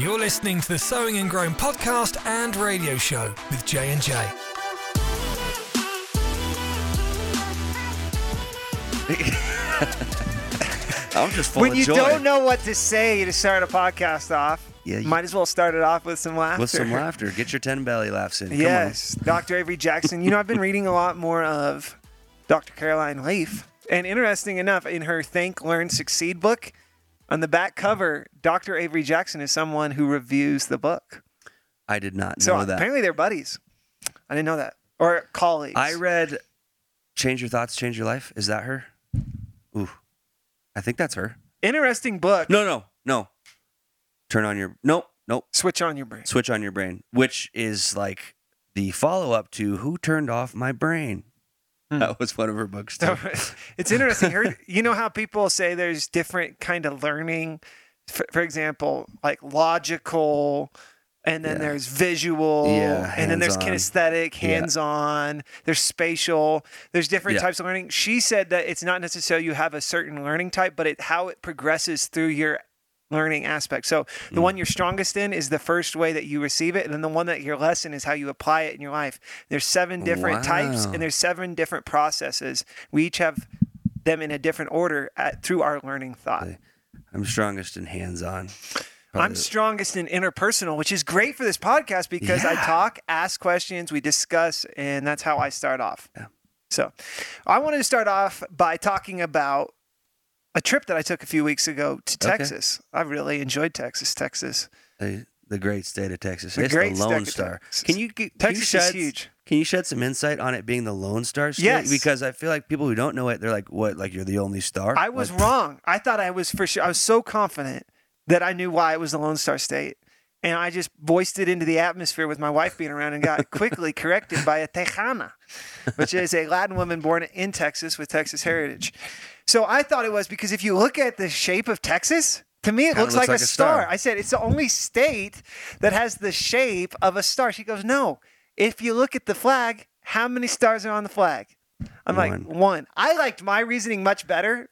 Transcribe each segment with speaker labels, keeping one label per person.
Speaker 1: You're listening to the Sowing and Growing podcast and radio show with J and J.
Speaker 2: I'm just full
Speaker 3: when
Speaker 2: of
Speaker 3: you
Speaker 2: joy.
Speaker 3: don't know what to say to start a podcast off,
Speaker 2: Yeah, you-
Speaker 3: might as well start it off with some laughter.
Speaker 2: with some laughter. Get your ten belly laughs in. Come.
Speaker 3: Yes, Dr. Avery Jackson. You know, I've been reading a lot more of Dr. Caroline Leaf. And interesting enough, in her Think, Learn, Succeed book, on the back cover, Dr. Avery Jackson is someone who reviews the book.
Speaker 2: I did not
Speaker 3: So
Speaker 2: know that.
Speaker 3: apparently they're buddies. I didn't know that. Or colleagues.
Speaker 2: I read Change Your Thoughts, Change Your Life. Is that her? Ooh. I think that's her.
Speaker 3: Interesting book.
Speaker 2: No, no, no. Turn on your nope, nope.
Speaker 3: Switch on your brain.
Speaker 2: Switch on your brain, which is like the follow up to Who Turned Off My Brain.
Speaker 3: Hmm.
Speaker 2: That was one of her books too.
Speaker 3: it's interesting. Her, you know how people say there's different kind of learning, for, for example, like logical, and then
Speaker 2: Yeah.
Speaker 3: there's visual,
Speaker 2: Yeah,
Speaker 3: and then there's
Speaker 2: hands-on.
Speaker 3: kinesthetic,
Speaker 2: Yeah.
Speaker 3: hands-on. There's spatial. There's different types of learning. She said that it's not necessarily you have a certain learning type, but it how it progresses through your learning aspect. So the
Speaker 2: Mm.
Speaker 3: one you're strongest in is the first way that you receive it, and then the one that you're less in is how you apply it in your life. There's seven different types, and there's seven different processes. We each have them in a different order at, through our learning thought.
Speaker 2: I'm strongest in hands on.
Speaker 3: I'm strongest in interpersonal, which is great for this podcast because I talk, ask questions, we discuss, and that's how I start off.
Speaker 2: Yeah.
Speaker 3: So I wanted to start off by talking about a trip that I took a few weeks ago to
Speaker 2: Okay.
Speaker 3: Texas. I really enjoyed Texas, Texas.
Speaker 2: the, the great state of Texas.
Speaker 3: The
Speaker 2: it's
Speaker 3: great
Speaker 2: the Lone Star.
Speaker 3: Texas.
Speaker 2: Can you can
Speaker 3: Texas
Speaker 2: you
Speaker 3: is
Speaker 2: shed,
Speaker 3: huge.
Speaker 2: Can you shed some insight on it being the Lone Star state?
Speaker 3: Yes.
Speaker 2: Because I feel like people who don't know it, they're like, "What? Like you're the only star?"
Speaker 3: I was
Speaker 2: Like,
Speaker 3: wrong. I thought I was for sure. I was so confident that I knew why it was the Lone Star State. And I just voiced it into the atmosphere with my wife being around and got quickly corrected by a Tejana, which is a Latin woman born in Texas with Texas heritage. So I thought it was because if you look at the shape of Texas, to me it looks,
Speaker 2: looks
Speaker 3: like,
Speaker 2: like
Speaker 3: a
Speaker 2: a
Speaker 3: star.
Speaker 2: star.
Speaker 3: I said it's the only state that has the shape of a star. She goes, No. If you look at the flag, how many stars are on the flag? I'm like,
Speaker 2: One.
Speaker 3: one. I liked my reasoning much better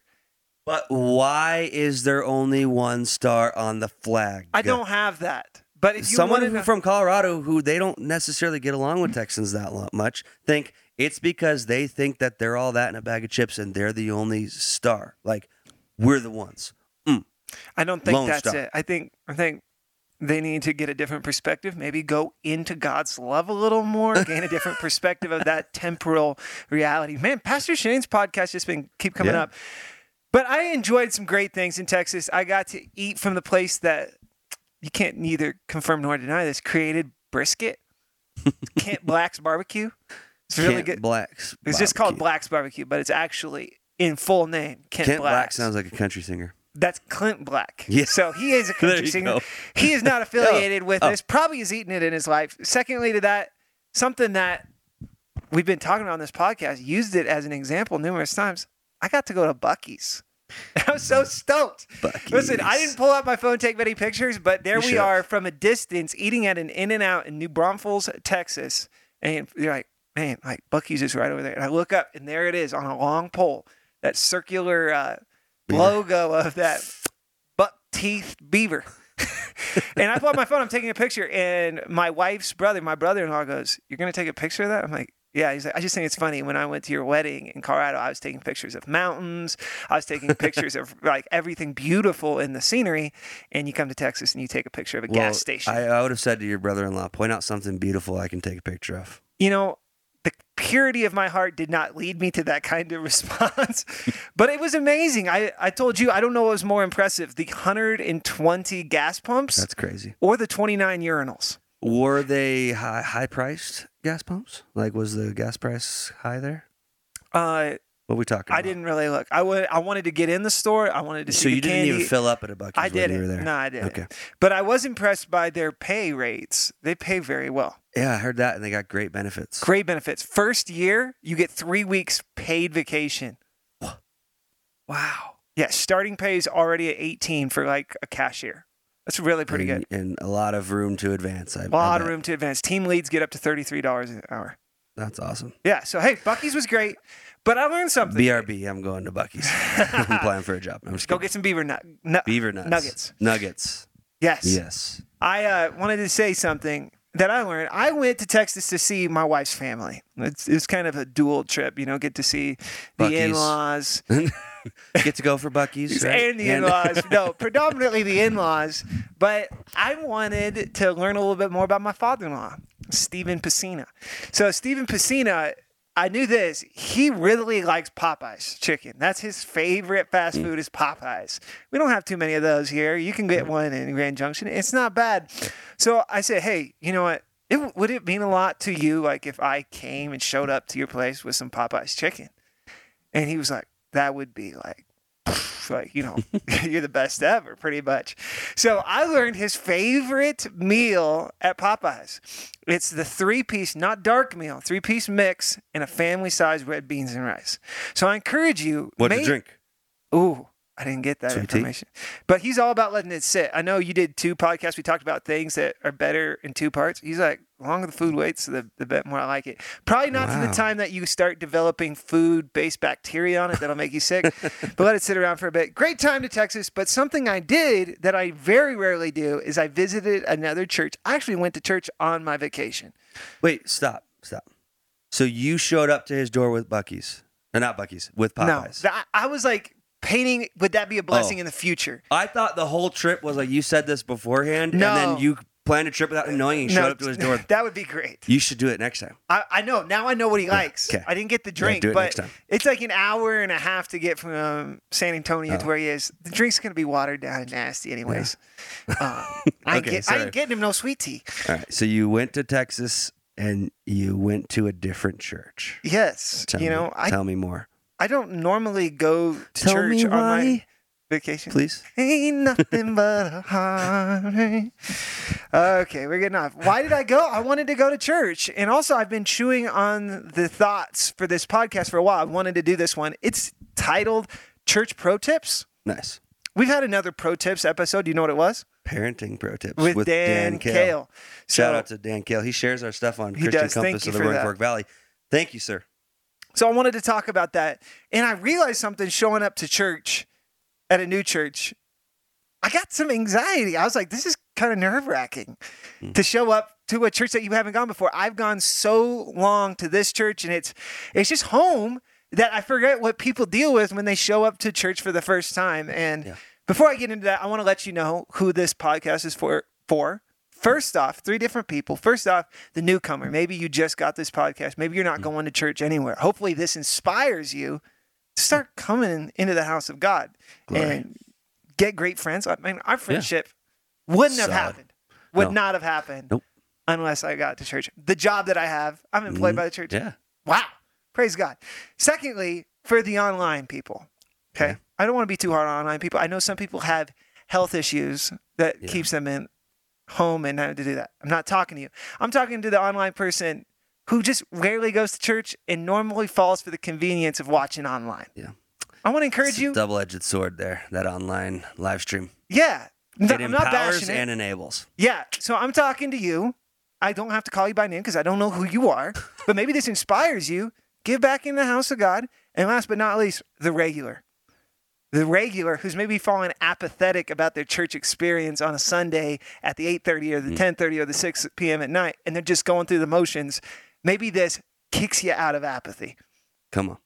Speaker 2: But why is there only one star on the flag?
Speaker 3: I don't have that. But if you
Speaker 2: Someone who,
Speaker 3: know-
Speaker 2: from Colorado who they don't necessarily get along with Texans that much think it's because they think that they're all that in a bag of chips and they're the only star. Like we're the ones. Mm.
Speaker 3: I don't think
Speaker 2: Lone
Speaker 3: that's
Speaker 2: Star.
Speaker 3: it. I think I think they need to get a different perspective. Maybe go into God's love a little more, gain a different perspective of that temporal reality. Man, Pastor Shane's podcast just been keep coming
Speaker 2: Yeah.
Speaker 3: up. But I enjoyed some great things in Texas. I got to eat from the place that you can't neither confirm nor deny this created brisket. Kent Black's barbecue. It's really good.
Speaker 2: Black's.
Speaker 3: It's just called
Speaker 2: barbecue.
Speaker 3: Black's barbecue, but it's actually in full name Kent,
Speaker 2: Kent Black
Speaker 3: Black's.
Speaker 2: sounds like a country singer.
Speaker 3: That's Clint Black.
Speaker 2: Yeah.
Speaker 3: So he is a country
Speaker 2: you
Speaker 3: singer.
Speaker 2: go.
Speaker 3: He is not oh. affiliated with
Speaker 2: Oh.
Speaker 3: this. Probably has eaten it in his life. Secondly, to that, something that we've been talking about on this podcast, used it as an example numerous times. I got to go to Buc-ee's. I was so stoked. Listen, I didn't pull out my phone, take many pictures, but there
Speaker 2: You
Speaker 3: we
Speaker 2: should've.
Speaker 3: are from a distance eating at an In and Out in New Braunfels, Texas. And you're like, man, like Buc-ee's is right over there. And I look up, and there it is on a long pole, that circular uh, logo of that buck teeth beaver. and I pull out my phone, I'm taking a picture, and my wife's brother, my brother in law, goes, You're going to take a picture of that? I'm like, yeah, he's like, I just think it's funny. When I went to your wedding in Colorado, I was taking pictures of mountains. I was taking pictures of like everything beautiful in the scenery. And you come to Texas and you take a picture of a
Speaker 2: Well,
Speaker 3: gas station.
Speaker 2: I, I would have said to your brother-in-law, point out something beautiful I can take a picture of.
Speaker 3: you know, purity of my heart did not lead me to that kind of response, but it was amazing. I, I told you, I don't know what was more impressive the 120 gas pumps
Speaker 2: That's crazy.
Speaker 3: or the 29 urinals.
Speaker 2: Were they high, high-priced gas pumps? Like, was the gas price high there?
Speaker 3: Uh,
Speaker 2: What are we talking?
Speaker 3: I
Speaker 2: about?
Speaker 3: didn't really look. I would. I wanted to get in the store. I wanted to see
Speaker 2: So
Speaker 3: the
Speaker 2: you didn't
Speaker 3: candy.
Speaker 2: even fill up at a Buc-ee's
Speaker 3: I did
Speaker 2: you were there.
Speaker 3: No, I did.
Speaker 2: Okay.
Speaker 3: But I was impressed by their pay rates. They pay very well.
Speaker 2: Yeah, I heard that, and they got great benefits.
Speaker 3: Great benefits. First year, you get three weeks paid vacation.
Speaker 2: Wow.
Speaker 3: Yeah, starting pay is already at 18 for like a cashier. That's really pretty
Speaker 2: and,
Speaker 3: good.
Speaker 2: and a lot of room to advance. I,
Speaker 3: A lot of room to advance. Team leads get up to $33 an hour.
Speaker 2: That's awesome.
Speaker 3: Yeah, so hey, Buc-ee's was great, but I learned something.
Speaker 2: BRB. I'm going to Buc-ee's. I'm applying for a job. I'm just
Speaker 3: Go
Speaker 2: kidding.
Speaker 3: get some beaver nut, nut
Speaker 2: beaver nuts.
Speaker 3: nuggets.
Speaker 2: Nuggets.
Speaker 3: Yes.
Speaker 2: Yes.
Speaker 3: I uh, wanted to say something that I learned. I went to Texas to see my wife's family. It's, it's kind of a dual trip, you know, get to see the
Speaker 2: Buc-ee's.
Speaker 3: in-laws
Speaker 2: Get to go for Buc-ee's. right?
Speaker 3: and the in-laws. no, predominantly the in-laws. But I wanted to learn a little bit more about my father-in-law, Stephen Pacina. So Stephen Pacina, I knew this. He really likes Popeyes chicken. That's his favorite fast mm. food is Popeyes. We don't have too many of those here. You can get mm. one in Grand Junction. It's not bad. So I said, hey, you know what? It, would it mean a lot to you, like if I came and showed up to your place with some Popeyes chicken? And he was like, that would be like, like, you know, you're the best ever, pretty much. So I learned his favorite meal at Popeyes. It's the three piece, not dark meal, three piece mix and a family size red beans and rice. So I encourage you.
Speaker 2: What to drink?
Speaker 3: Ooh, I didn't get that
Speaker 2: Sweet tea?
Speaker 3: information. But he's all about letting it sit. I know you did two podcasts. We talked about things that are better in two parts. He's like, the longer the food waits, the, the bit more I like it. Probably not to
Speaker 2: Wow.
Speaker 3: the time that you start developing food based bacteria on it that'll make you sick, but let it sit around for a bit. Great time to Texas. But something I did that I very rarely do is I visited another church. I actually went to church on my vacation.
Speaker 2: Wait, stop, stop. So you showed up to his door with Buc-ee's, or not Buc-ee's, with Popeyes.
Speaker 3: No, I was like painting, would that be a blessing
Speaker 2: Oh.
Speaker 3: in the future?
Speaker 2: I thought the whole trip was like you said this beforehand,
Speaker 3: No.
Speaker 2: and then you planned a trip without him knowing. and showed up to his door.
Speaker 3: that would be great.
Speaker 2: You should do it next time.
Speaker 3: I, I know now. I know what he likes.
Speaker 2: okay.
Speaker 3: I didn't get the
Speaker 2: Yeah,
Speaker 3: drink,
Speaker 2: it
Speaker 3: but it's like an hour and a half to get from um, San Antonio to
Speaker 2: Oh.
Speaker 3: where he is. The drink's gonna be watered down and nasty, anyways. Um, I, ain't
Speaker 2: Okay,
Speaker 3: get, I ain't getting him no sweet tea.
Speaker 2: All right. So you went to Texas and you went to a different church.
Speaker 3: Yes,
Speaker 2: Tell
Speaker 3: you
Speaker 2: me,
Speaker 3: know, I
Speaker 2: tell me more,
Speaker 3: I don't normally go to
Speaker 2: Tell
Speaker 3: church on my vacation.
Speaker 2: please.
Speaker 3: Ain't nothing but a heartache. Okay, we're getting off. Why did I go? I wanted to go to church. And also, I've been chewing on the thoughts for this podcast for a while. I wanted to do this one. It's titled Church Pro Tips.
Speaker 2: Nice.
Speaker 3: We've had another Pro Tips episode. Do you know what it was?
Speaker 2: Parenting pro tips
Speaker 3: With, Dan, Kale.
Speaker 2: Shout
Speaker 3: So-
Speaker 2: out to Dan Kale. He shares our stuff on Christian Compass of the Roaring. Fork Valley. Thank you, sir.
Speaker 3: So I wanted to talk about that. And I realized something showing up to church at a new church. I got some anxiety. I was like, this is kind of nerve wracking hmm. to show up to a church that you haven't gone before. I've gone so long to this church and it's it's just home that I forget what people deal with when they show up to church for the first time. And
Speaker 2: Yeah.
Speaker 3: before I get into that, I want to let you know who this podcast is for for. First off, three different people. First off, the newcomer. Maybe you just got this podcast. Maybe you're not going to church anywhere. Hopefully, this inspires you to start coming into the house of God
Speaker 2: Glory.
Speaker 3: and get great friends. I mean, our friendship wouldn't have happened. Would
Speaker 2: No.
Speaker 3: not have happened
Speaker 2: Nope.
Speaker 3: unless I got to church. The job that I have, I'm employed
Speaker 2: Mhm.
Speaker 3: by the church.
Speaker 2: Yeah.
Speaker 3: Wow. Praise God. Secondly, for the online people. Okay.
Speaker 2: Okay.
Speaker 3: I don't want to be too hard on online people. I know some people have health issues that
Speaker 2: Yeah.
Speaker 3: keeps them in home and having to do that. I'm not talking to you. I'm talking to the online person who just rarely goes to church and normally falls for the convenience of watching online.
Speaker 2: Yeah.
Speaker 3: I want to encourage you.
Speaker 2: Double edged sword there, that online live stream.
Speaker 3: Yeah. No,
Speaker 2: It
Speaker 3: I'm not
Speaker 2: empowers and enables.
Speaker 3: Yeah. So I'm talking to you. I don't have to call you by name because I don't know who you are, but maybe this inspires you. Give back in the house of God. And last but not least, the regular. The regular who's maybe fallen apathetic about their church experience on a Sunday at the 8:30 or the 10:30 or the 6 p.m. at night, and they're just going through the motions. Maybe this kicks you out of apathy.
Speaker 2: Come on.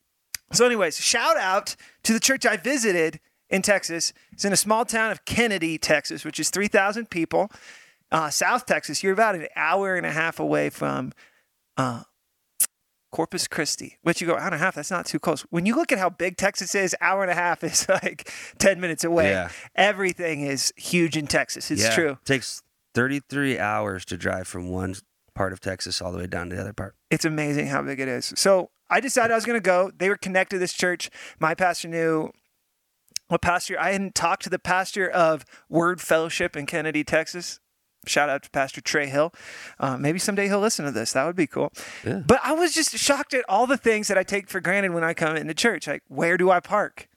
Speaker 3: So, anyways, shout out to the church I visited in Texas. It's in a small town of Kenedy, Texas, which is 3,000 people. Uh, South Texas, you're about an hour and a half away from uh, Corpus Christi, which you go, hour and a half, that's not too close. When you look at how big Texas is, hour and a half is like 10 minutes away.
Speaker 2: Yeah.
Speaker 3: Everything is huge in Texas. It's
Speaker 2: Yeah.
Speaker 3: true.
Speaker 2: It takes 33 hours to drive from one part of Texas all the way down to the other part.
Speaker 3: It's amazing how big it is. So I decided I was going to go. They were connected to this church. My pastor knew what pastor. I hadn't talked to the pastor of Word Fellowship in Kenedy, Texas. Shout out to Pastor Trey Hill. Uh, maybe someday he'll listen to this. That would be cool.
Speaker 2: Yeah.
Speaker 3: But I was just shocked at all the things that I take for granted when I come into church. Like, where do I park?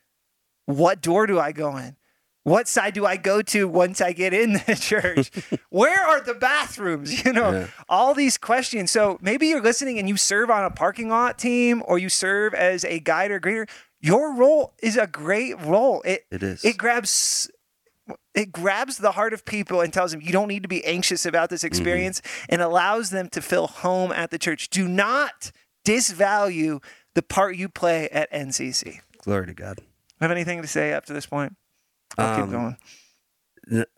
Speaker 3: What door do I go in? What side do I go to once I get in the church? Where are the bathrooms? You know,
Speaker 2: Yeah.
Speaker 3: all these questions. So maybe you're listening and you serve on a parking lot team or you serve as a guide or greeter. Your role is a great role. It
Speaker 2: It is.
Speaker 3: it grabs it grabs the heart of people and tells them you don't need to be anxious about this experience and allows them to feel home at the church. Do not disvalue the part you play at NCC.
Speaker 2: Glory to God.
Speaker 3: Have anything to say up to this point? I'll
Speaker 2: Um,
Speaker 3: keep going.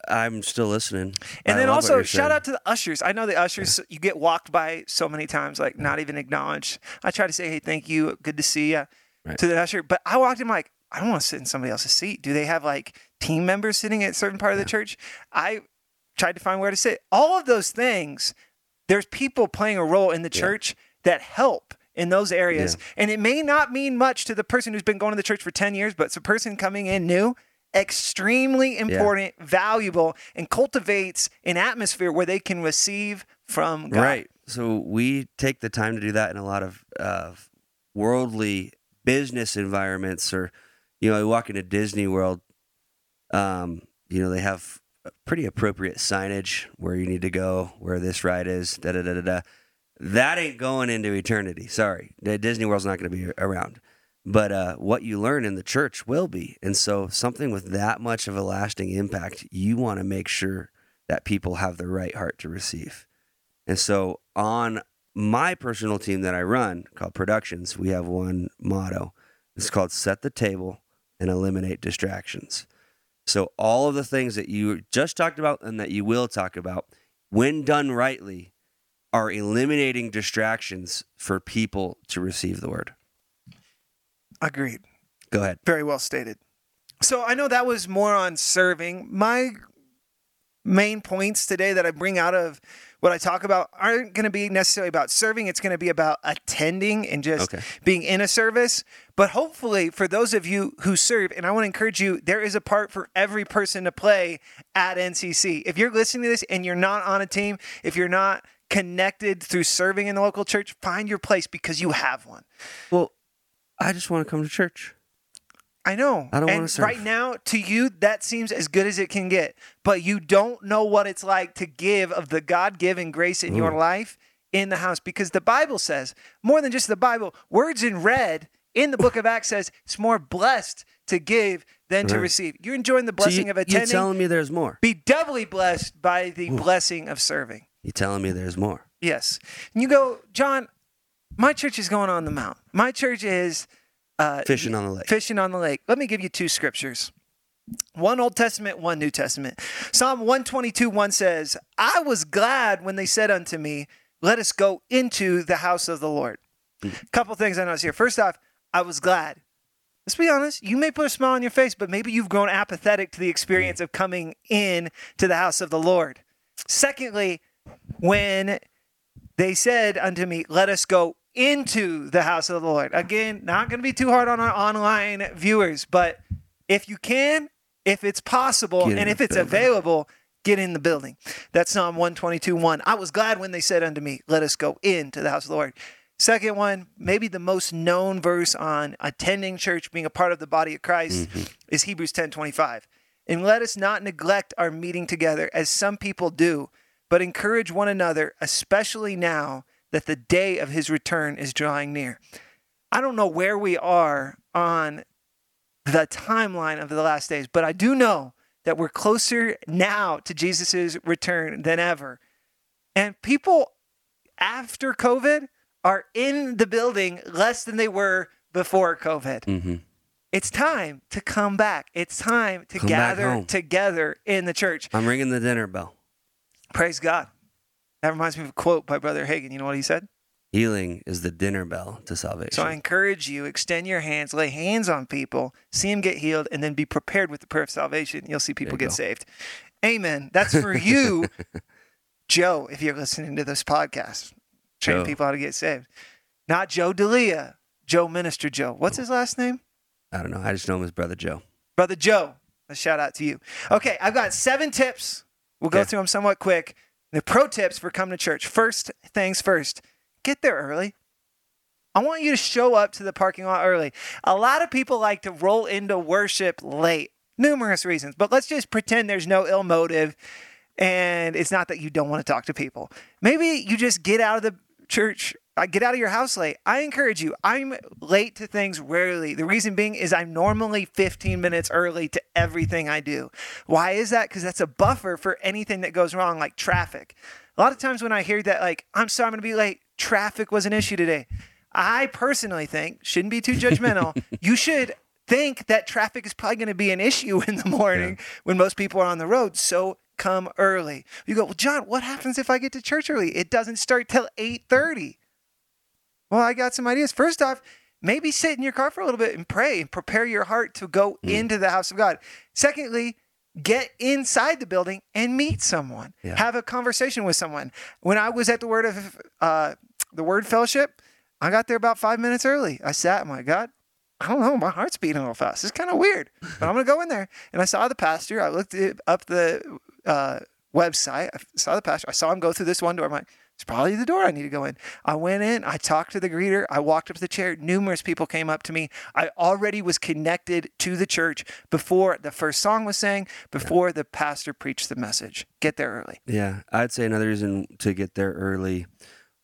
Speaker 2: I'm still listening.
Speaker 3: And then also shout
Speaker 2: saying.
Speaker 3: out to the ushers. I know the ushers you get walked by so many times, like not even acknowledged. I try to say, "Hey, thank you, good to see you,"
Speaker 2: Right.
Speaker 3: to the usher, but I walked in like, I don't want to sit in somebody else's seat. Do they have like team members sitting at a certain part of the church? I tried to find where to sit. All of those things, there's people playing a role in the
Speaker 2: Yeah.
Speaker 3: church that help in those areas, and it may not mean much to the person who's been going to the church for ten years, but it's a person coming in new extremely important, valuable, and cultivates an atmosphere where they can receive from God.
Speaker 2: Right. So we take the time to do that in a lot of uh, worldly business environments, or you know, you walk into Disney World. Um, you know, they have pretty appropriate signage where you need to go, where this ride is. Da da da da da. That ain't going into eternity. Sorry, Disney World's not going to be around. But uh, what you learn in the church will be, and so something with that much of a lasting impact, you want to make sure that people have the right heart to receive. And so on my personal team that I run called Productions, we have one motto. It's called set the table and eliminate distractions. So all of the things that you just talked about and that you will talk about, when done rightly, are eliminating distractions for people to receive the word.
Speaker 3: Agreed.
Speaker 2: Go ahead.
Speaker 3: Very well stated. So I know that was more on serving. My main points today that I bring out of what I talk about aren't going to be necessarily about serving. It's going to be about attending and just
Speaker 2: Okay.
Speaker 3: being in a service. But hopefully, for those of you who serve, and I want to encourage you, there is a part for every person to play at NCC. If you're listening to this and you're not on a team, if you're not connected through serving in the local church, find your place because you have one.
Speaker 2: Well, I just want to come to church.
Speaker 3: I know.
Speaker 2: I don't
Speaker 3: and
Speaker 2: wanna serve.
Speaker 3: Right now, to you, that seems as good as it can get. But you don't know what it's like to give of the God given grace in your life in the house. Because the Bible says, more than just the Bible, words in red in the book of Acts says it's more blessed to give than to receive. You're enjoying the
Speaker 2: So
Speaker 3: blessing
Speaker 2: you,
Speaker 3: of attending.
Speaker 2: you
Speaker 3: attending.
Speaker 2: telling me there's more?
Speaker 3: be doubly blessed by the blessing of serving.
Speaker 2: You're telling me there's more?
Speaker 3: Yes. And you go, John, my church is going on the mount. My church is uh,
Speaker 2: Fishing on the lake.
Speaker 3: fishing on the lake. Let me give you two scriptures. One Old Testament, one New Testament. Psalm 122 1 says, I was glad when they said unto me, Let us go into the house of the Lord. A couple things I noticed here. First off, I was glad. Let's be honest, you may put a smile on your face, but maybe you've grown apathetic to the experience of coming in to the house of the Lord. Secondly, when they said unto me, Let us go into the house of the Lord. Again, not going to be too hard on our online viewers, but if you can, if it's possible,
Speaker 2: Get
Speaker 3: and if it's
Speaker 2: building.
Speaker 3: available, get in the building. That's Psalm 122 1. I was glad when they said unto me, Let us go into the house of the Lord. Second one, maybe the most known verse on attending church, being a part of the body of Christ, mm-hmm. is Hebrews ten twenty five. And let us not neglect our meeting together as some people do, but encourage one another, especially now that the day of his return is drawing near. I don't know where we are on the timeline of the last days, but I do know that we're closer now to Jesus' return than ever. And people after COVID are in the building less than they were before COVID.
Speaker 2: Mm-hmm.
Speaker 3: It's time to come back. It's time to
Speaker 2: Come
Speaker 3: gather together in the church.
Speaker 2: I'm ringing the dinner bell.
Speaker 3: Praise God. That reminds me of a quote by Brother Hagin. You know what he said?
Speaker 2: Healing is the dinner bell to salvation.
Speaker 3: So I encourage you, extend your hands, lay hands on people, see them get healed, and then be prepared with the prayer of salvation. You'll see people
Speaker 2: you
Speaker 3: get
Speaker 2: go.
Speaker 3: saved. Amen. That's for you, Joe, if you're listening to this podcast. Train people how to get saved. Not Joe Delia, Joe Minister Joe. What's his last name?
Speaker 2: I don't know. I just know him as Brother Joe.
Speaker 3: Brother Joe. A shout out to you. Okay, I've got seven tips. We'll go through them somewhat quick. The pro tips for coming to church. First things first, get there early. I want you to show up to the parking lot early. A lot of people like to roll into worship late, numerous reasons, but let's just pretend there's no ill motive and it's not that you don't want to talk to people. Maybe you just get out of the church get out of your house late. I encourage you. I'm late to things rarely. The reason being is I'm normally 15 minutes early to everything I do. Why is that? Because that's a buffer for anything that goes wrong, like traffic. A lot of times when I hear that, like, I'm sorry, I'm going to be late, traffic was an issue today. I personally think, shouldn't be too judgmental, you should think that traffic is probably going to be an issue in the morning yeah. when most people are on the road. So come early. You go, well, John, what happens if I get to church early? It doesn't start till 8:30. Well, I got some ideas. First off, maybe sit in your car for a little bit and pray and prepare your heart to go mm. into the house of God. Secondly, get inside the building and meet someone. Yeah. Have a conversation with someone. When I was at the Word of uh, the Word Fellowship, I got there about five minutes early. I sat. I'm like, God, I don't know. My heart's beating a little fast. It's kind of weird, but I'm gonna go in there. And I saw the pastor. I looked up the uh, website. I saw the pastor. I saw him go through this one door. I'm like, it's probably the door I need to go in. I went in, I talked to the greeter, I walked up to the chair. Numerous people came up to me. I already was connected to the church before the first song was sang, before yeah. the pastor preached the message. Get there early.
Speaker 2: Yeah. I'd say another reason to get there early,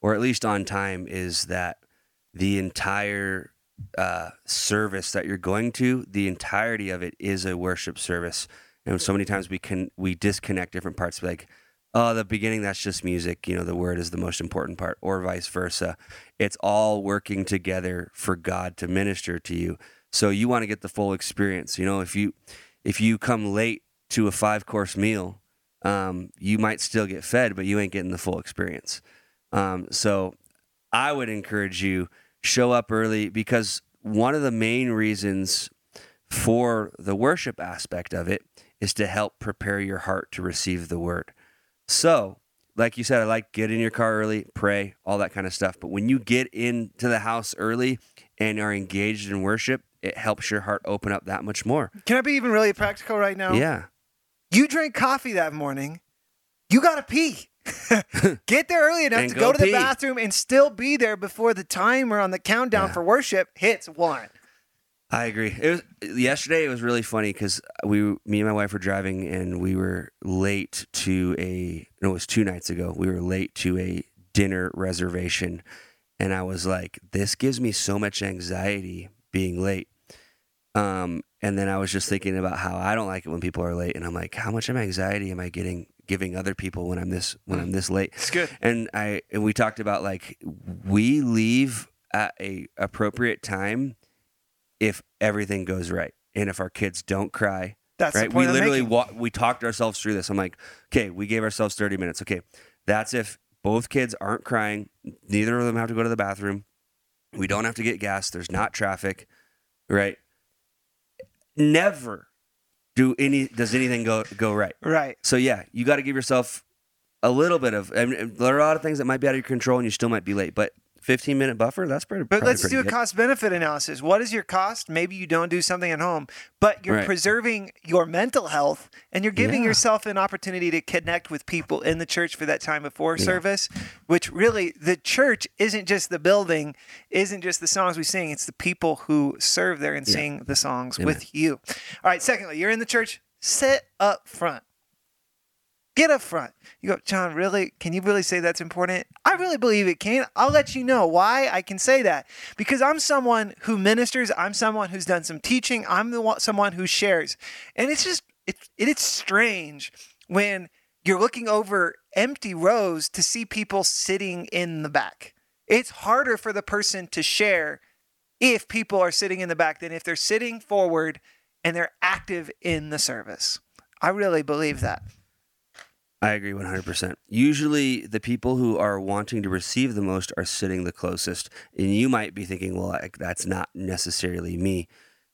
Speaker 2: or at least on time, is that the entire uh, service that you're going to, the entirety of it is a worship service. And so many times we can we disconnect different parts. Like, oh, the beginning that's just music. You know, the word is the most important part, or vice versa. It's all working together for God to minister to you. So you want to get the full experience. You know, if you if you come late to a five course meal, um, you might still get fed, but you ain't getting the full experience. Um, so I would encourage you show up early because one of the main reasons for the worship aspect of it is to help prepare your heart to receive the word. So, like you said, I like get in your car early, pray, all that kind of stuff. But when you get into the house early and are engaged in worship, it helps your heart open up that much more.
Speaker 3: Can I be even really practical right now?
Speaker 2: Yeah.
Speaker 3: You drank coffee that morning. You got to pee. Get there early enough to go, go to the bathroom and still be there before the timer on the countdown yeah. for worship hits one.
Speaker 2: I agree. It was yesterday. It was really funny because we, me and my wife were driving, and we were late to a. No, it was two nights ago. We were late to a dinner reservation, and I was like, "This gives me so much anxiety being late." Um, and then I was just thinking about how I don't like it when people are late, and I'm like, "How much of anxiety am I getting giving other people when I'm this when I'm this late?"
Speaker 3: It's good.
Speaker 2: And I and we talked about like we leave at a appropriate time if everything goes right and if our kids don't cry.
Speaker 3: That's
Speaker 2: right.
Speaker 3: we
Speaker 2: literally wa- we talked ourselves through this. I'm like, okay, we gave ourselves 30 minutes. Okay, that's if both kids aren't crying. Neither of them have to go to the bathroom. We don't have to get gas. There's not traffic, right? Never do any does anything go go right.
Speaker 3: Right.
Speaker 2: So yeah, you got to give yourself a little bit of. I mean, there are a lot of things that might be out of your control, and you still might be late. But 15 minute buffer that's pretty
Speaker 3: but let's
Speaker 2: pretty
Speaker 3: do
Speaker 2: good.
Speaker 3: a cost benefit analysis what is your cost maybe you don't do something at home but you're right. preserving your mental health and you're giving yeah. yourself an opportunity to connect with people in the church for that time before yeah. service which really the church isn't just the building isn't just the songs we sing it's the people who serve there and yeah. sing the songs Amen. with you all right secondly you're in the church sit up front Get up front. You go, John, really? Can you really say that's important? I really believe it can. I'll let you know why I can say that. Because I'm someone who ministers, I'm someone who's done some teaching, I'm the one, someone who shares. And it's just, it, it's strange when you're looking over empty rows to see people sitting in the back. It's harder for the person to share if people are sitting in the back than if they're sitting forward and they're active in the service. I really believe that.
Speaker 2: I agree 100%. Usually, the people who are wanting to receive the most are sitting the closest. And you might be thinking, well, like, that's not necessarily me.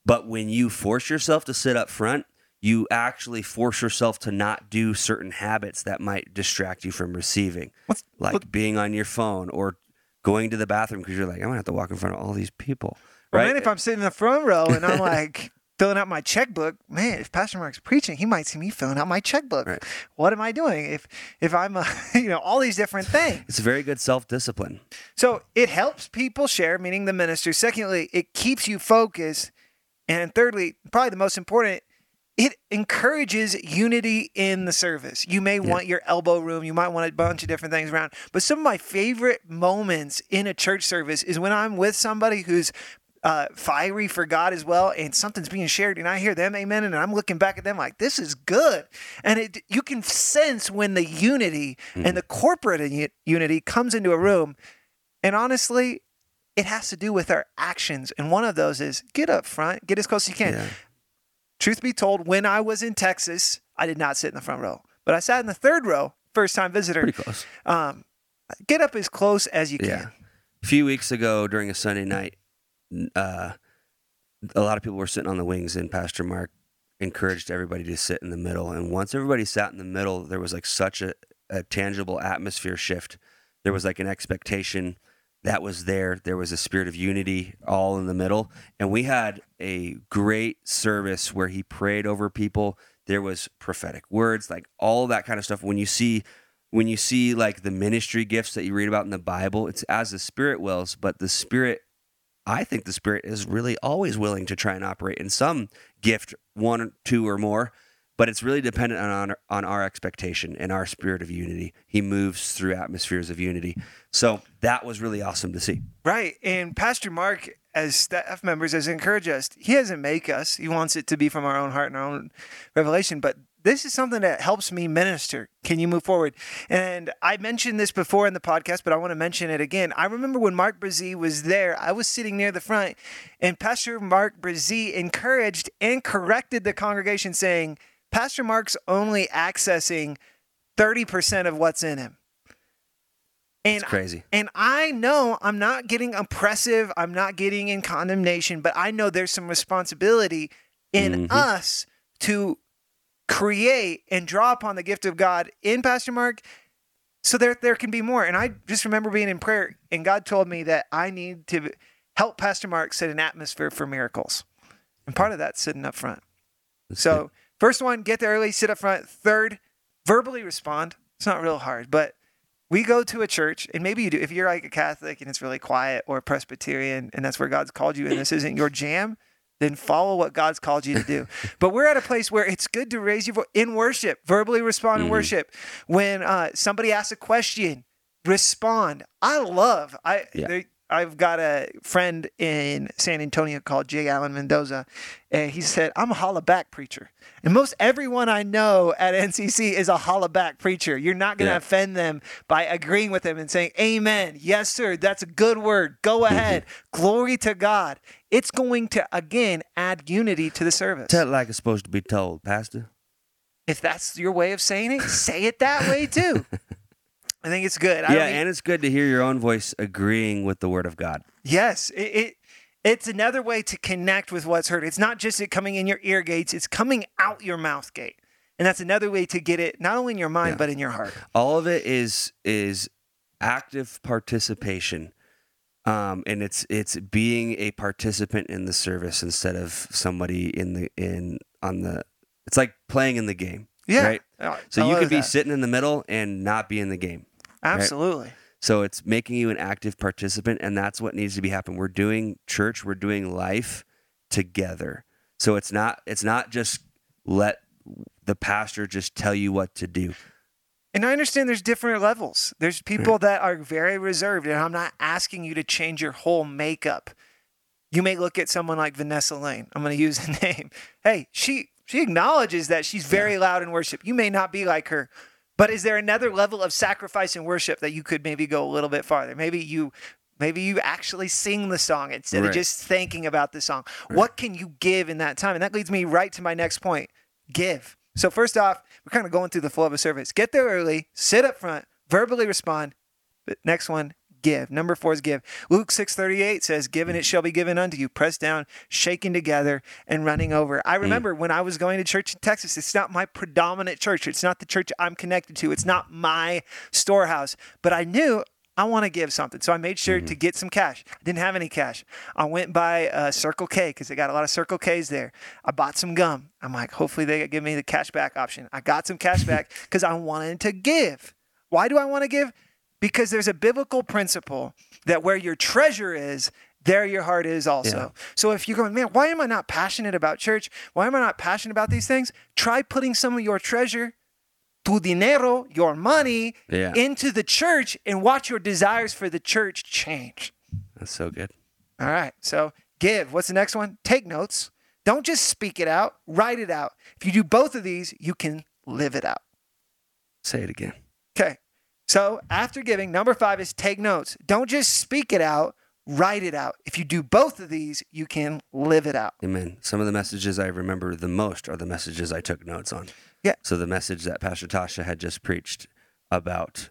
Speaker 2: But when you force yourself to sit up front, you actually force yourself to not do certain habits that might distract you from receiving, What's, like what? being on your phone or going to the bathroom because you're like, I'm gonna have to walk in front of all these people.
Speaker 3: Well,
Speaker 2: right?
Speaker 3: man, if I'm sitting in the front row and I'm like, filling out my checkbook, man, if Pastor Mark's preaching, he might see me filling out my checkbook. Right. What am I doing? If if I'm, uh, a, you know, all these different things.
Speaker 2: It's very good self discipline.
Speaker 3: So it helps people share, meaning the minister. Secondly, it keeps you focused, and thirdly, probably the most important, it encourages unity in the service. You may want your elbow room, you might want a bunch of different things around. But some of my favorite moments in a church service is when I'm with somebody who's uh, fiery for God as well, and something's being shared, and I hear them amen, and I'm looking back at them like this is good, and it you can sense when the unity and the corporate u- unity comes into a room, and honestly, it has to do with our actions, and one of those is get up front, get as close as you can.
Speaker 2: Yeah.
Speaker 3: Truth be told, when I was in Texas, I did not sit in the front row, but I sat in the third row, first time visitor.
Speaker 2: Pretty close.
Speaker 3: Um, get up as close as you can.
Speaker 2: A few weeks ago during a Sunday night, uh, a lot of people were sitting on the wings, and Pastor Mark encouraged everybody to sit in the middle. And once everybody sat in the middle, there was like such a, a tangible atmosphere shift. There was like an expectation that was there. There was a spirit of unity all in the middle. And we had a great service where he prayed over people. There was prophetic words, like all that kind of stuff. When you see when you see like the ministry gifts that you read about in the Bible, it's as the spirit wills, but the spirit I think the spirit is really always willing to try and operate in some gift, one, two, or more, but it's really dependent on on our expectation and our spirit of unity. He moves through atmospheres of unity, so that was really awesome to see.
Speaker 3: Right. And Pastor Mark, as staff members, has encouraged us. He doesn't make us. He wants it to be from our own heart and our own revelation. But this is something that helps me minister. Can you move forward? And I mentioned this before in the podcast, but I want to mention it again. I remember when Mark Brazee was there, I was sitting near the front, and Pastor Mark Brazee encouraged and corrected the congregation, saying, Pastor Mark's only accessing 30% of what's in him. And
Speaker 2: It's crazy.
Speaker 3: and I know I'm not getting oppressive, I'm not getting in condemnation, but I know there's some responsibility in
Speaker 2: Mhm.
Speaker 3: us to create and draw upon the gift of God in Pastor Mark so there there can be more. And I just remember being in prayer and God told me that I need to help Pastor Mark set an atmosphere for miracles. And part of that's sitting up front.
Speaker 2: That's
Speaker 3: So,
Speaker 2: good.
Speaker 3: first one, get there early, sit up front. Third, verbally respond. It's not real hard, but we go to a church, and maybe you do. If you're like a Catholic and it's really quiet, or Presbyterian, and that's where God's called you, and this isn't your jam, then follow what God's called you to do. but we're at a place where it's good to raise your voice in worship, verbally respond in
Speaker 2: Mhm.
Speaker 3: worship. When uh, somebody asks a question, respond. I love. I
Speaker 2: Yeah.
Speaker 3: there, I've got a friend in San Antonio called Jay Allen Mendoza, and he said, I'm a holla back preacher. And most everyone I know at NCC is a holla back preacher. You're not going to
Speaker 2: Yeah.
Speaker 3: offend them by agreeing with them and saying, Amen. Yes, sir. That's a good word. Go mm-hmm. ahead. Glory to God. It's going to, again, add unity to the service.
Speaker 2: Tell it like it's supposed to be told, Pastor.
Speaker 3: If that's your way of saying it, say it that way too. I think it's good. I
Speaker 2: yeah, and it's good to hear your own voice agreeing with the word of God.
Speaker 3: Yes, it, it it's another way to connect with what's heard. It's not just it coming in your ear gates; it's coming out your mouth gate, and that's another way to get it not only in your mind
Speaker 2: Yeah.
Speaker 3: but in your heart.
Speaker 2: all of it is is active participation um, and it's it's being a participant in the service instead of somebody in the in on the it's like playing in the game
Speaker 3: Yeah,
Speaker 2: right so
Speaker 3: I
Speaker 2: you could be
Speaker 3: that.
Speaker 2: sitting in the middle and not be in the game
Speaker 3: absolutely.
Speaker 2: so it's making you an active participant and that's what needs to be happening we're doing church we're doing life together so it's not it's not just let the pastor just tell you what to do
Speaker 3: And I understand there's different levels. There's people that are very reserved, and I'm not asking you to change your whole makeup. You may look at someone like Vanessa Lane. I'm going to use a name. Hey, she she acknowledges that she's very loud in worship. You may not be like her, but is there another level of sacrifice and worship that you could maybe go a little bit farther? Maybe you maybe you actually sing the song instead of just thinking about the song. What can you give in that time? And that leads me right to my next point. Give. So first off, we're kind of going through the flow of a service. Get there early, sit up front, verbally respond. But next one, give. Number four is give. Luke 6:38 says, Given it shall be given unto you, pressed down, shaken together, and running over. I remember when I was going to church in Texas, it's not my predominant church. It's not the church I'm connected to. It's not my storehouse. But I knew I want to give something. So I made sure to get some cash. I didn't have any cash. I went by uh, Circle K because they got a lot of Circle Ks there. I bought some gum. I'm like, hopefully they give me the cash back option. I got some cash back because I wanted to give. Why do I want to give? Because there's a biblical principle that where your treasure is, there your heart is also. So if you're going, man, why am I not passionate about church? Why am I not passionate about these things? Try putting some of your treasure, tu dinero, your money,
Speaker 2: Yeah.
Speaker 3: into the church and watch your desires for the church change.
Speaker 2: That's so good.
Speaker 3: All right. So give. What's the next one? Take notes. Don't just speak it out, write it out. If you do both of these, you can live it out.
Speaker 2: Say it again.
Speaker 3: So after giving, number five is take notes. Don't just speak it out, write it out. If you do both of these, you can live it out.
Speaker 2: Amen. Some of the messages I remember the most are the messages I took notes on.
Speaker 3: Yeah.
Speaker 2: So the message that Pastor Tasha had just preached about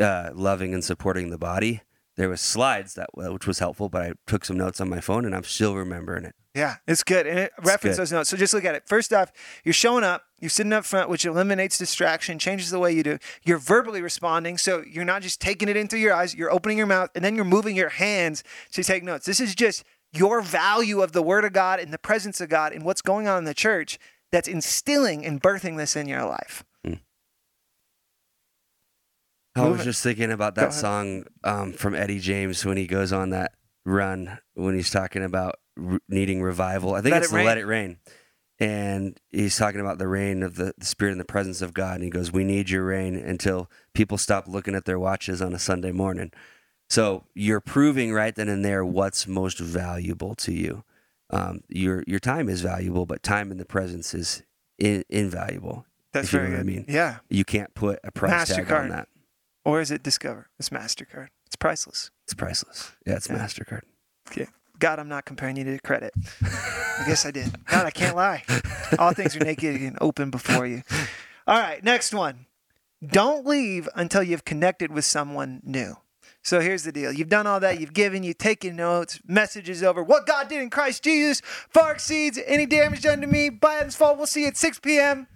Speaker 2: uh, loving and supporting the body, there was slides that which was helpful, but I took some notes on my phone and I'm still remembering it.
Speaker 3: Yeah, it's good. And it reference those notes. So just look at it. First off, you're showing up, you're sitting up front, which eliminates distraction, changes the way you do. You're verbally responding. So you're not just taking it in through your eyes, you're opening your mouth, and then you're moving your hands to take notes. This is just your value of the Word of God and the presence of God and what's going on in the church that's instilling and birthing this in your life.
Speaker 2: I
Speaker 3: Move
Speaker 2: was
Speaker 3: it.
Speaker 2: just thinking about that song um, from Eddie James when he goes on that run when he's talking about r- needing revival. I think
Speaker 3: Let
Speaker 2: it's
Speaker 3: It
Speaker 2: the Let. It Rain. And he's talking about the rain of the, the Spirit and the presence of God. And he goes, We need your rain until people stop looking at their watches on a Sunday morning. So you're proving right then and there what's most valuable to you. Um, your your time is valuable, but time in the presence is in, invaluable.
Speaker 3: That's
Speaker 2: If you know
Speaker 3: very
Speaker 2: what I mean.
Speaker 3: Yeah.
Speaker 2: You can't put a price tag on that.
Speaker 3: Or is it Discover? It's MasterCard. It's priceless.
Speaker 2: It's priceless. Yeah, it's
Speaker 3: Yeah.
Speaker 2: Mastercard.
Speaker 3: Okay. God, I'm not comparing you to credit. I guess I did. God, I can't lie. All things are naked and open before you. All right, next one. Don't leave until you've connected with someone new. So here's the deal. You've done all that. You've given, you've taken notes, messages over. What God did in Christ Jesus far exceeds any damage done to me by Adam's fault. We'll see you at 6 p.m.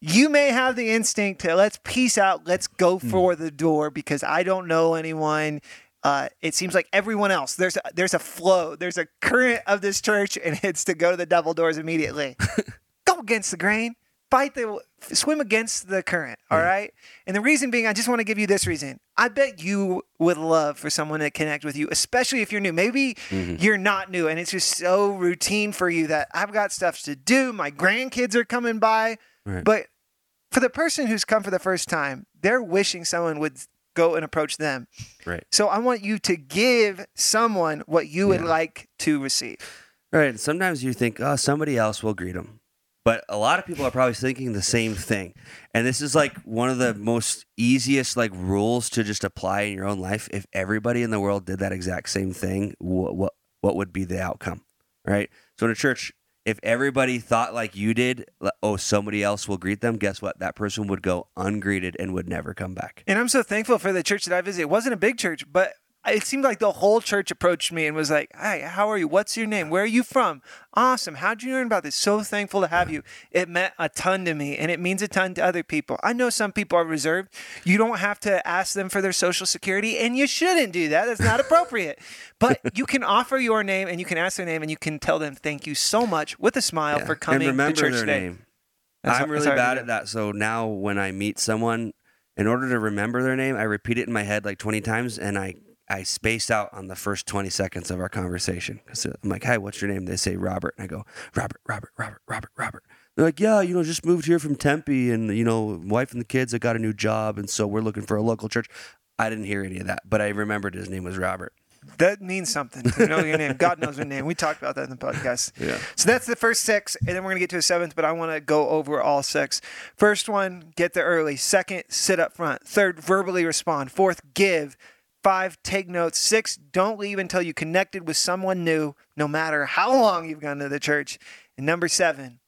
Speaker 3: You may have the instinct to let's peace out, let's go hmm. for the door because I don't know anyone. Uh, it seems like everyone else there's a, there's a flow, there's a current of this church, and it's to go to the double doors immediately. go against the grain, fight the swim against the current. All right, and the reason being, I just want to give you this reason. I bet you would love for someone to connect with you, especially if you're new. Maybe you're not new, and it's just so routine for you that I've got stuff to do. My grandkids are coming by,
Speaker 2: Right.
Speaker 3: but for the person who's come for the first time, they're wishing someone would go and approach them.
Speaker 2: Right.
Speaker 3: So I want you to give someone what you would
Speaker 2: Yeah.
Speaker 3: like to receive.
Speaker 2: Right. and Sometimes you think, oh, somebody else will greet them. But a lot of people are probably thinking the same thing. And this is like one of the most easiest like rules to just apply in your own life. If everybody in the world did that exact same thing, what what, what would be the outcome? Right? So in a church, if everybody thought like you did, oh, somebody else will greet them, guess what? That person would go ungreeted and would never come back.
Speaker 3: And I'm so thankful for the church that I visited. It wasn't a big church, but it seemed like the whole church approached me and was like, "Hi, how are you? What's your name? Where are you from? Awesome. How'd you learn about this? So thankful to have you." It meant a ton to me, and it means a ton to other people. I know some people are reserved. You don't have to ask them for their social security, and you shouldn't do that. That's not appropriate. but you can offer your name, and you can ask their name, and you can tell them thank you so much with a smile
Speaker 2: Yeah.
Speaker 3: for coming to church
Speaker 2: their
Speaker 3: today.
Speaker 2: name.
Speaker 3: That's-
Speaker 2: I'm really bad at that. So now when I meet someone, in order to remember their name, I repeat it in my head like 20 times and I, I space out on the first 20 seconds of our conversation. So uh, I'm like, hi, what's your name? They say Robert. And I go, Robert, Robert, Robert, Robert, Robert. They're like, yeah, you know, just moved here from Tempe and, you know, wife and the kids, I got a new job. And so we're looking for a local church. I didn't hear any of that, but I remembered his name was Robert.
Speaker 3: That means something to know your name. God knows your name. We talked about that in the podcast.
Speaker 2: Yeah.
Speaker 3: So that's the first six, and then we're gonna get to a seventh, but I want to go over all six. First one, get there early. Second, sit up front. Third, verbally respond. Fourth, give. Five, take notes. Six, don't leave until you connected with someone new, no matter how long you've gone to the church. And number seven,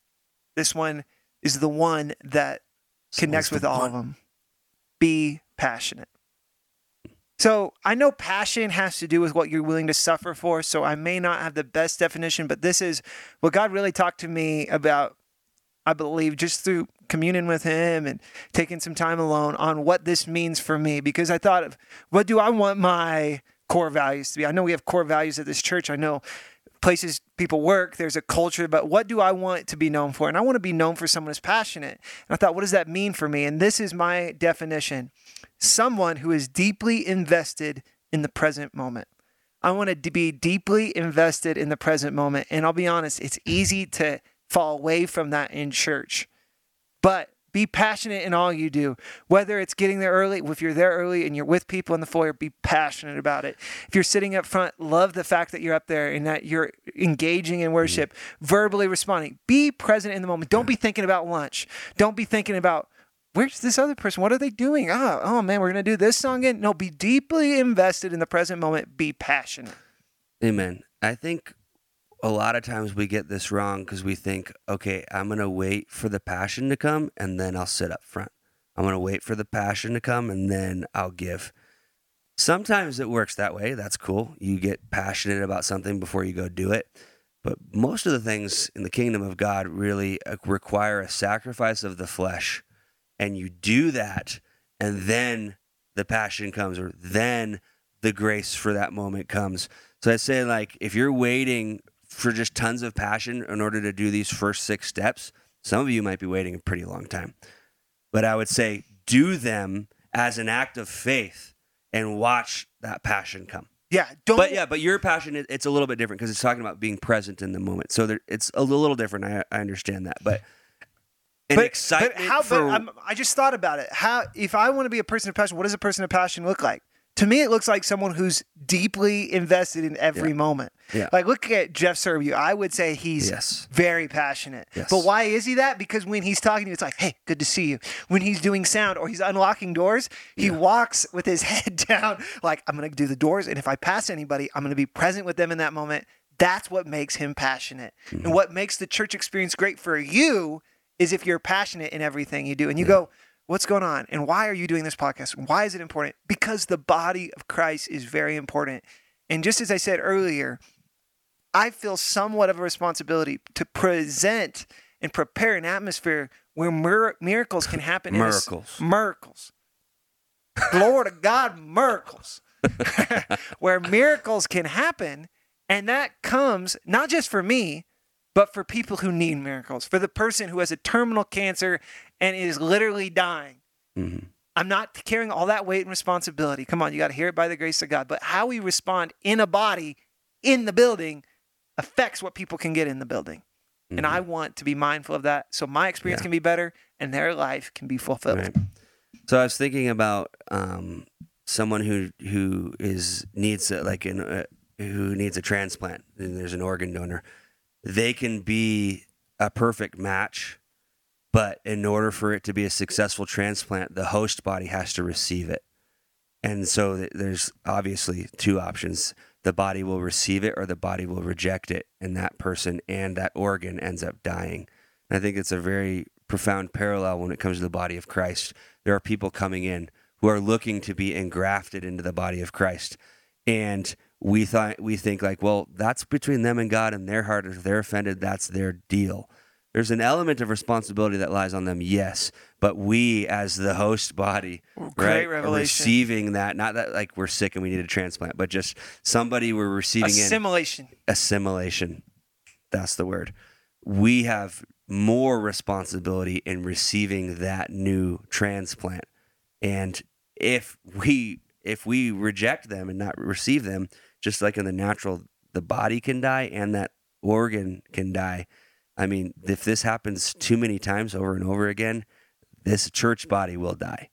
Speaker 3: this one is the one that connects with all
Speaker 2: one.
Speaker 3: of them. Be passionate. So I know passion has to do with what you're willing to suffer for. So I may not have the best definition, but this is what God really talked to me about, I believe, just through communing with Him and taking some time alone on what this means for me. Because I thought of what do I want my core values to be? I know we have core values at this church. I know places people work, there's a culture, but what do I want to be known for? And I want to be known for someone who's passionate. And I thought, what does that mean for me? And this is my definition someone who is deeply invested in the present moment. I want to be deeply invested in the present moment. And I'll be honest, it's easy to fall away from that in church. But be passionate in all you do. Whether it's getting there early, if you're there early and you're with people in the foyer, be passionate about it. If you're sitting up front, love the fact that you're up there and that you're engaging in worship, verbally responding. Be present in the moment. Don't be thinking about lunch. Don't be thinking about where's this other person? What are they doing? Oh, oh man, we're gonna do this song again. No, be deeply invested in the present moment. Be passionate.
Speaker 2: Amen. I think a lot of times we get this wrong because we think, okay, I'm going to wait for the passion to come and then I'll sit up front. I'm going to wait for the passion to come and then I'll give. Sometimes it works that way. That's cool. You get passionate about something before you go do it. But most of the things in the kingdom of God really uh, require a sacrifice of the flesh. And you do that, and then the passion comes, or then the grace for that moment comes. So I say, like, if you're waiting for just tons of passion in order to do these first six steps, some of you might be waiting a pretty long time. But I would say do them as an act of faith and watch that passion come.
Speaker 3: Yeah, don't.
Speaker 2: But yeah, but your passion it's a little bit different because it's talking about being present in the moment. So there, it's a little different. I, I understand that, but an
Speaker 3: but,
Speaker 2: excitement
Speaker 3: but how?
Speaker 2: for
Speaker 3: but I just thought about it. How? If I want to be a person of passion, what does a person of passion look like? To me, it looks like someone who's deeply invested in every
Speaker 2: Yeah.
Speaker 3: moment.
Speaker 2: Yeah.
Speaker 3: Like look at Jeff Serbu. I would say he's
Speaker 2: Yes.
Speaker 3: very passionate.
Speaker 2: Yes.
Speaker 3: But why is he that? Because when he's talking to you, it's like, hey, good to see you. When he's doing sound or he's unlocking doors, he walks with his head down, like, I'm gonna do the doors, and if I pass anybody, I'm gonna be present with them in that moment. That's what makes him passionate.
Speaker 2: Mm-hmm.
Speaker 3: And what makes the church experience great for you is if you're passionate in everything you do. And you go, What's going on? And why are you doing this podcast? Why is it important? Because the body of Christ is very important. And just as I said earlier, I feel somewhat of a responsibility to present and prepare an atmosphere where mir- miracles can happen. in a
Speaker 2: Miracles.
Speaker 3: miracles. Glory to God, miracles. where miracles can happen. And that comes not just for me, but for people who need miracles, for the person who has a terminal cancer and is literally dying.
Speaker 2: Mhm.
Speaker 3: I'm not carrying all that weight and responsibility. Come on, you got to hear it by the grace of God. But how we respond in a body in the building affects what people can get in the building. And I want to be mindful of that so my experience
Speaker 2: Mm-hmm. Yeah.
Speaker 3: can be better and their life can be fulfilled.
Speaker 2: Right. So I was thinking about um, someone who who is needs a, like an uh, who needs a transplant and there's an organ donor. They can be a perfect match, but in order for it to be a successful transplant, the host body has to receive it. And so th- there's obviously two options. The body will receive it or the body will reject it, and that person and that organ ends up dying. And I think it's a very profound parallel when it comes to the body of Christ. There are people coming in who are looking to be engrafted into the body of Christ. And we thought we think like, well, that's between them and God and their heart. If they're offended, that's their deal. There's an element of responsibility that lies on them, yes, but we as the host body,
Speaker 3: Great
Speaker 2: right, are receiving that. Not that like we're sick and we need a transplant, but just somebody we're receiving in
Speaker 3: Assimilation.
Speaker 2: assimilation. That's the word. We have more responsibility in receiving that new transplant. And if we if we reject them and not receive them, just like in the natural, the body can die and that organ can die. I mean, if this happens too many times over and over again, this church body will die.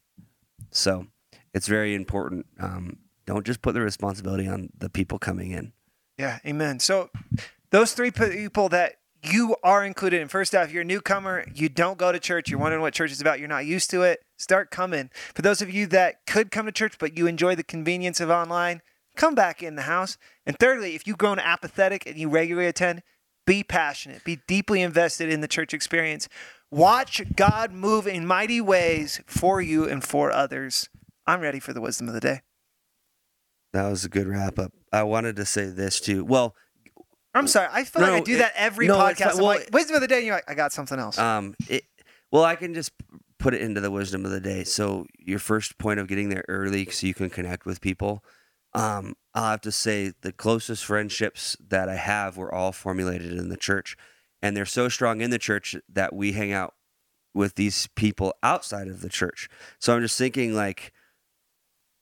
Speaker 2: So it's very important. Um, don't just put the responsibility on the people coming in.
Speaker 3: Yeah, amen. So those three people that you are included in. First off, you're a newcomer, you don't go to church, you're wondering what church is about, you're not used to it, start coming. For those of you that could come to church but you enjoy the convenience of online, come back in the house. And thirdly, if you've grown apathetic and you regularly attend, be passionate, be deeply invested in the church experience. Watch God move in mighty ways for you and for others. I'm ready for the wisdom of the day.
Speaker 2: That was a good wrap up. I wanted to say this too. Well,
Speaker 3: I'm sorry. I feel
Speaker 2: No,
Speaker 3: like I do
Speaker 2: it-
Speaker 3: that every
Speaker 2: no,
Speaker 3: podcast. I'm
Speaker 2: Well,
Speaker 3: like, wisdom of the day, and you're like, I got something else.
Speaker 2: um, it, well, I can just put it into the wisdom of the day. So your first point of getting there early so you can connect with people. Um, I'll have to say the closest friendships that I have were all formulated in the church, and they're so strong in the church that we hang out with these people outside of the church. So I'm just thinking like,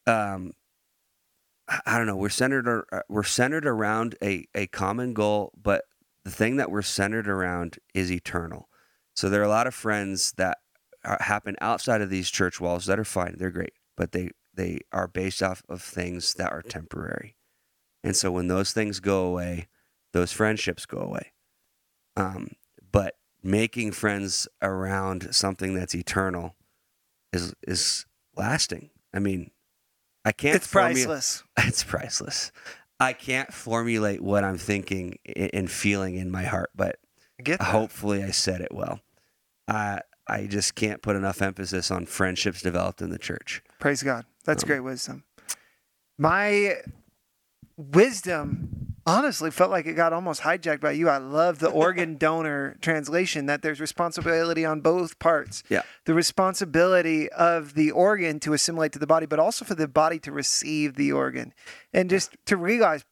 Speaker 2: um, I don't know. We're centered. ar- uh, We're centered around a a common goal, but the thing that we're centered around is eternal. So there are a lot of friends that are, happen outside of these church walls that are fine. They're great, but they they are based off of things that are temporary. And so when those things go away, those friendships go away. Um, but making friends around something that's eternal is is lasting. I mean, I can't.
Speaker 3: It's
Speaker 2: formu-
Speaker 3: priceless.
Speaker 2: It's priceless. I can't formulate what I'm thinking and feeling in my heart, but
Speaker 3: I
Speaker 2: hopefully I said it well. I I just can't put enough emphasis on friendships developed in the church.
Speaker 3: Praise God. That's
Speaker 2: Um,
Speaker 3: great wisdom. My wisdom honestly felt like it got almost hijacked by you. I love the organ donor translation that there's responsibility on both parts.
Speaker 2: Yeah.
Speaker 3: The responsibility of the organ to assimilate to the body, but also for the body to receive the organ. And just to realize,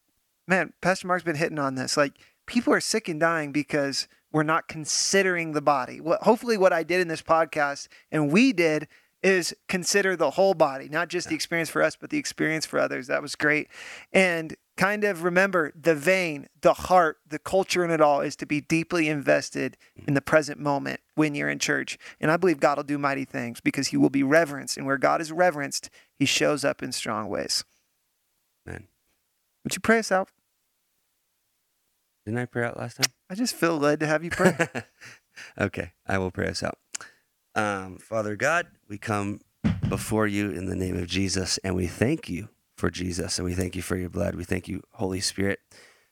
Speaker 3: man, Pastor Mark's been hitting on this. Like people are sick and dying because we're not considering the body. What hopefully what I did in this podcast and we did is consider the whole body, not just the experience for us, but the experience for others. That was great. And kind of remember the vein, the heart, the culture in it all is to be deeply invested mm-hmm. in the present moment when you're in church. And I believe God will do mighty things because he will be reverenced. And where God is reverenced, he shows up in strong ways.
Speaker 2: Man,
Speaker 3: Would you pray us out?
Speaker 2: Didn't I pray out last time?
Speaker 3: I just feel led to have you pray.
Speaker 2: okay, I will pray us out. Um, Father God, we come before you in the name of Jesus, and we thank you for Jesus, and we thank you for your blood. We thank you, Holy Spirit.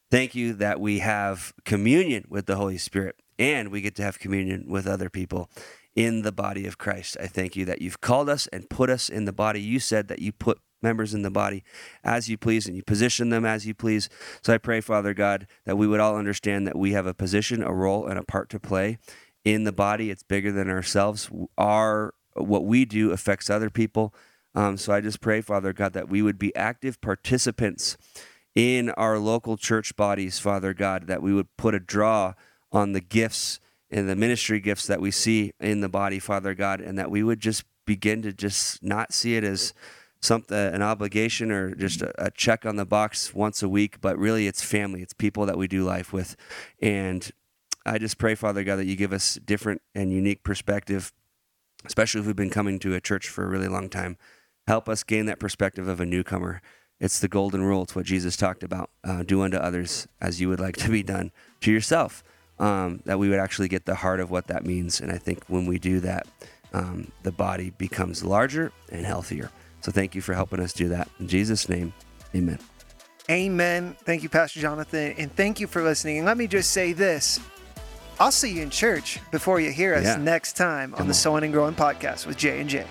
Speaker 2: Thank you that we have communion with the Holy Spirit, and we get to have communion with other people in the body of Christ. I thank you that you've called us and put us in the body. You said that you put members in the body as you please and you position them as you please. So I pray, Father God, that we would all understand that we have a position, a role, and a part to play in the body. It's bigger than ourselves. Our what we do affects other people. Um, so I just pray, Father God, that we would be active participants in our local church bodies, Father God, that we would put a draw on the gifts and the ministry gifts that we see in the body, Father God, and that we would just begin to just not see it as something an obligation or just a, a check on the box once a week, but really it's family, it's people that we do life with, and I just pray, Father God, that you give us different and unique perspective, especially if we've been coming to a church for a really long time. Help us gain that perspective of a newcomer. It's the golden rule. It's what Jesus talked about. Uh, do unto others as you would like to be done to yourself. Um, that we would actually get the heart of what that means. And I think when we do that, um, the body becomes larger and healthier. So thank you for helping us do that. In Jesus' name, amen.
Speaker 3: Amen. Thank you, Pastor Jonathan. And thank you for listening. And let me just say this I'll see you in church before you hear us
Speaker 2: Yeah.
Speaker 3: next time on
Speaker 2: Come
Speaker 3: the
Speaker 2: on.
Speaker 3: Sowing and Growing podcast with J and J.